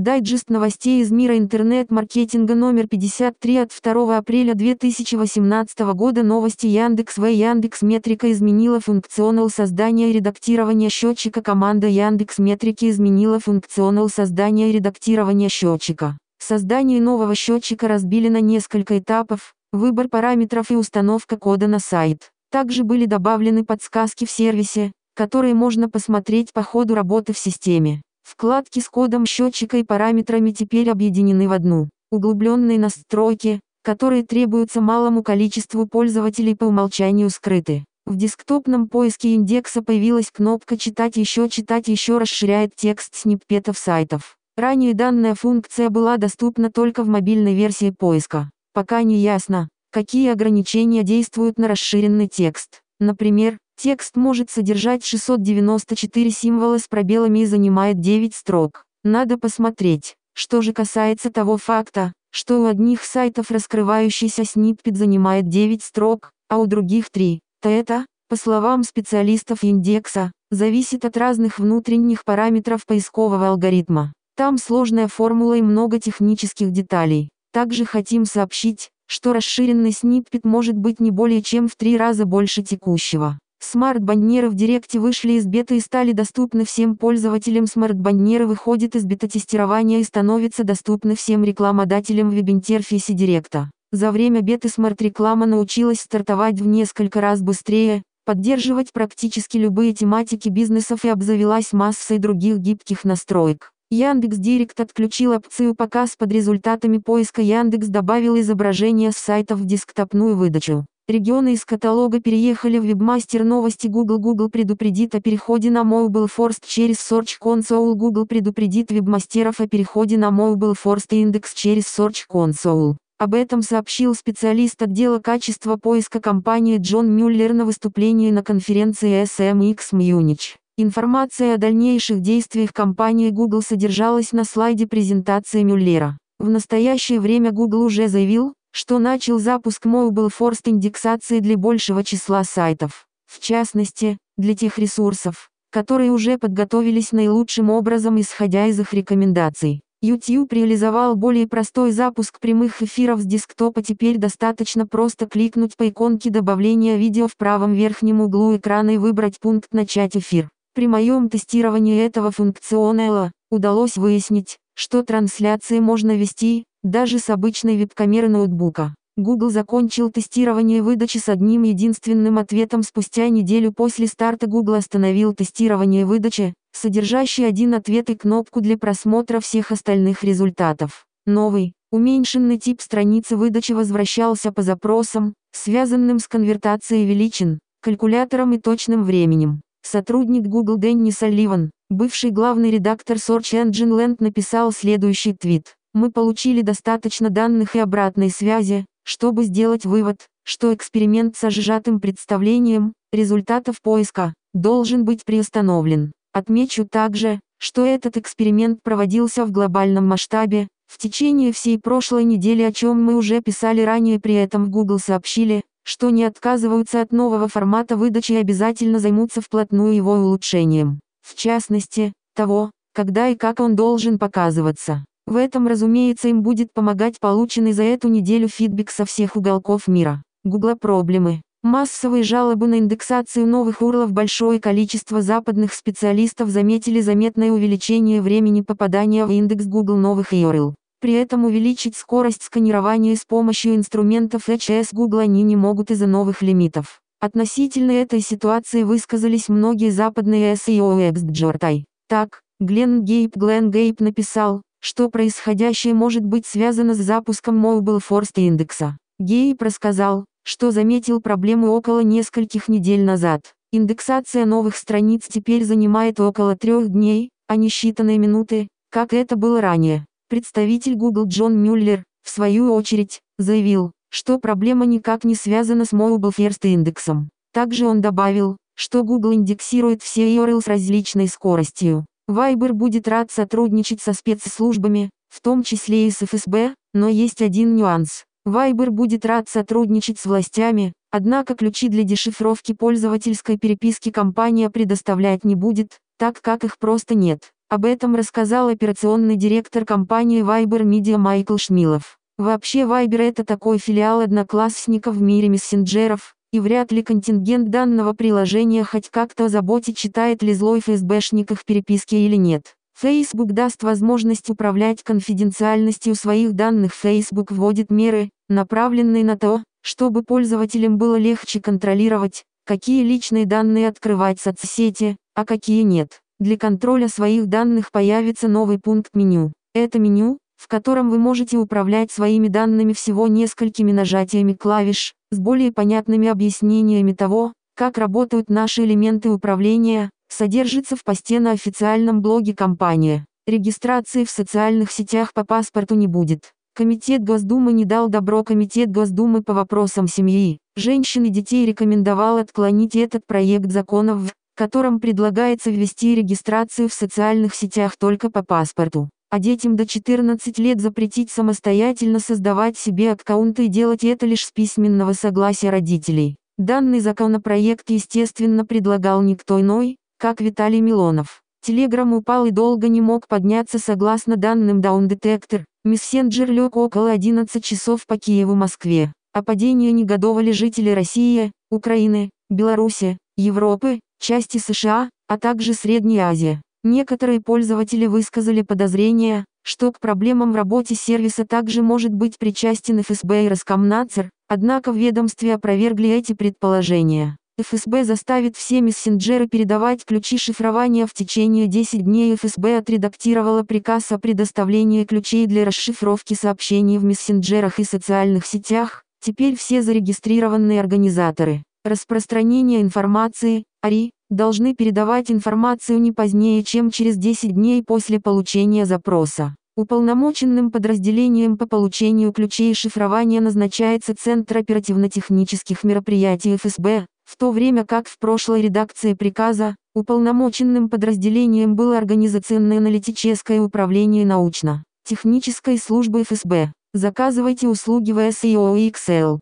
Дайджест новостей из мира интернет-маркетинга номер 53 от 2 апреля 2018 года Новости Яндекс В. Яндекс Метрика изменила функционал создания и редактирования счетчика Команда Яндекс Метрики изменила функционал создания и редактирования счетчика. Создание нового счетчика разбили на несколько этапов, выбор параметров и установка кода на сайт. Также были добавлены подсказки в сервисе, которые можно посмотреть по ходу работы в системе. Вкладки с кодом счетчика и параметрами теперь объединены в одну. Углубленные настройки, которые требуются малому количеству пользователей по умолчанию скрыты. В десктопном поиске индекса появилась кнопка «Читать еще», «Читать еще» расширяет текст сниппетов сайтов. Ранее данная функция была доступна только в мобильной версии поиска. Пока не ясно, какие ограничения действуют на расширенный текст. Например, Текст может содержать 694 символа с пробелами и занимает 9 строк. Надо посмотреть. Что же касается того факта, что у одних сайтов раскрывающийся сниппет занимает 9 строк, а у других 3, то это, по словам специалистов Яндекса, зависит от разных внутренних параметров поискового алгоритма. Там сложная формула и много технических деталей. Также хотим сообщить, что расширенный сниппет может быть не более чем в три раза больше текущего. Смарт-баннеры в Директе вышли из беты и стали доступны всем пользователям. Смарт-баннеры выходят из бета-тестирования и становятся доступны всем рекламодателям в веб-интерфейсе Директа. За время беты смарт-реклама научилась стартовать в несколько раз быстрее, поддерживать практически любые тематики бизнесов и обзавелась массой других гибких настроек. Яндекс Директ отключил опцию показ под результатами поиска Яндекс добавил изображение с сайтов в десктопную выдачу. Регионы из каталога переехали в Webmaster новости Google Google предупредит о переходе на Mobile First через Search Console Google предупредит вебмастеров о переходе на Mobile First индекс через Search Console. Об этом сообщил специалист отдела качества поиска компании Джон Мюллер на выступлении на конференции SMX Munich. Информация о дальнейших действиях компании Google содержалась на слайде презентации Мюллера. В настоящее время Google уже заявил, что начал запуск Mobile First индексации для большего числа сайтов, в частности, для тех ресурсов, которые уже подготовились наилучшим образом исходя из их рекомендаций. YouTube реализовал более простой запуск прямых эфиров с десктопа теперь достаточно просто кликнуть по иконке добавления видео в правом верхнем углу экрана и выбрать пункт «Начать эфир». При моем тестировании этого функционала, удалось выяснить, что трансляции можно вести, даже с обычной веб-камеры ноутбука. Google закончил тестирование выдачи с одним единственным ответом спустя неделю после старта Google остановил тестирование выдачи, содержащий один ответ и кнопку для просмотра всех остальных результатов. Новый, уменьшенный тип страницы выдачи возвращался по запросам, связанным с конвертацией величин, калькулятором и точным временем. Сотрудник Google Дэнни Салливан, бывший главный редактор Search Engine Land написал следующий твит. Мы получили достаточно данных и обратной связи, чтобы сделать вывод, что эксперимент с сжатым представлением результатов поиска должен быть приостановлен. Отмечу также, что этот эксперимент проводился в глобальном масштабе, в течение всей прошлой недели о чем мы уже писали ранее при этом Google сообщили, что не отказываются от нового формата выдачи и обязательно займутся вплотную его улучшением. В частности, того, когда и как он должен показываться. В этом, разумеется, им будет помогать полученный за эту неделю фидбэк со всех уголков мира. Гугла проблемы. Массовые жалобы на индексацию новых урлов большое количество западных специалистов заметили заметное увеличение времени попадания в индекс Google новых URL. При этом увеличить скорость сканирования с помощью инструментов HS Google они не могут из-за новых лимитов. Относительно этой ситуации высказались многие западные SEO-эксперты. Так, Глен Гейп Глен Гейп написал, что происходящее может быть связано с запуском Mobile First индекса. Гейб рассказал, что заметил проблему около нескольких недель назад. Индексация новых страниц теперь занимает около трех дней, а не считанные минуты, как это было ранее. Представитель Google Джон Мюллер, в свою очередь, заявил, что проблема никак не связана с Mobile First индексом. Также он добавил, что Google индексирует все URL с различной скоростью. Viber будет рад сотрудничать со спецслужбами, в том числе и с ФСБ, но есть один нюанс. Viber будет рад сотрудничать с властями, однако ключи для дешифровки пользовательской переписки компания предоставлять не будет, так как их просто нет. Об этом рассказал операционный директор компании Viber Media Майкл Шмилов. Вообще Viber это такой филиал одноклассника в мире мессенджеров, и вряд ли контингент данного приложения хоть как-то заботит читает ли злой ФСБшник их переписки или нет. Facebook даст возможность управлять конфиденциальностью своих данных. Facebook вводит меры, направленные на то, чтобы пользователям было легче контролировать, какие личные данные открывать соцсети, а какие нет. Для контроля своих данных появится новый пункт меню. Это меню, в котором вы можете управлять своими данными всего несколькими нажатиями клавиш, с более понятными объяснениями того, как работают наши элементы управления, содержится в посте на официальном блоге компании. Регистрации в социальных сетях по паспорту не будет. Комитет Госдумы не дал добро Комитет Госдумы по вопросам семьи, женщин и детей рекомендовал отклонить этот проект закона в котором предлагается ввести регистрацию в социальных сетях только по паспорту а детям до 14 лет запретить самостоятельно создавать себе аккаунты и делать это лишь с письменного согласия родителей. Данный законопроект естественно предлагал никто иной, как Виталий Милонов. Телеграм упал и долго не мог подняться согласно данным Detector. Мессенджер лег около 11 часов по Киеву Москве. О падении негодовали жители России, Украины, Беларуси, Европы, части США, а также Средней Азии. Некоторые пользователи высказали подозрение, что к проблемам в работе сервиса также может быть причастен ФСБ и Роскомнадзор, однако в ведомстве опровергли эти предположения. ФСБ заставит все мессенджеры передавать ключи шифрования в течение 10 дней. ФСБ отредактировала приказ о предоставлении ключей для расшифровки сообщений в мессенджерах и социальных сетях. Теперь все зарегистрированные организаторы распространения информации, АРИ, должны передавать информацию не позднее, чем через 10 дней после получения запроса. Уполномоченным подразделением по получению ключей шифрования назначается Центр оперативно-технических мероприятий ФСБ, в то время как в прошлой редакции приказа, уполномоченным подразделением было Организационно-аналитическое управление научно-технической службы ФСБ. Заказывайте услуги в SEO и Excel.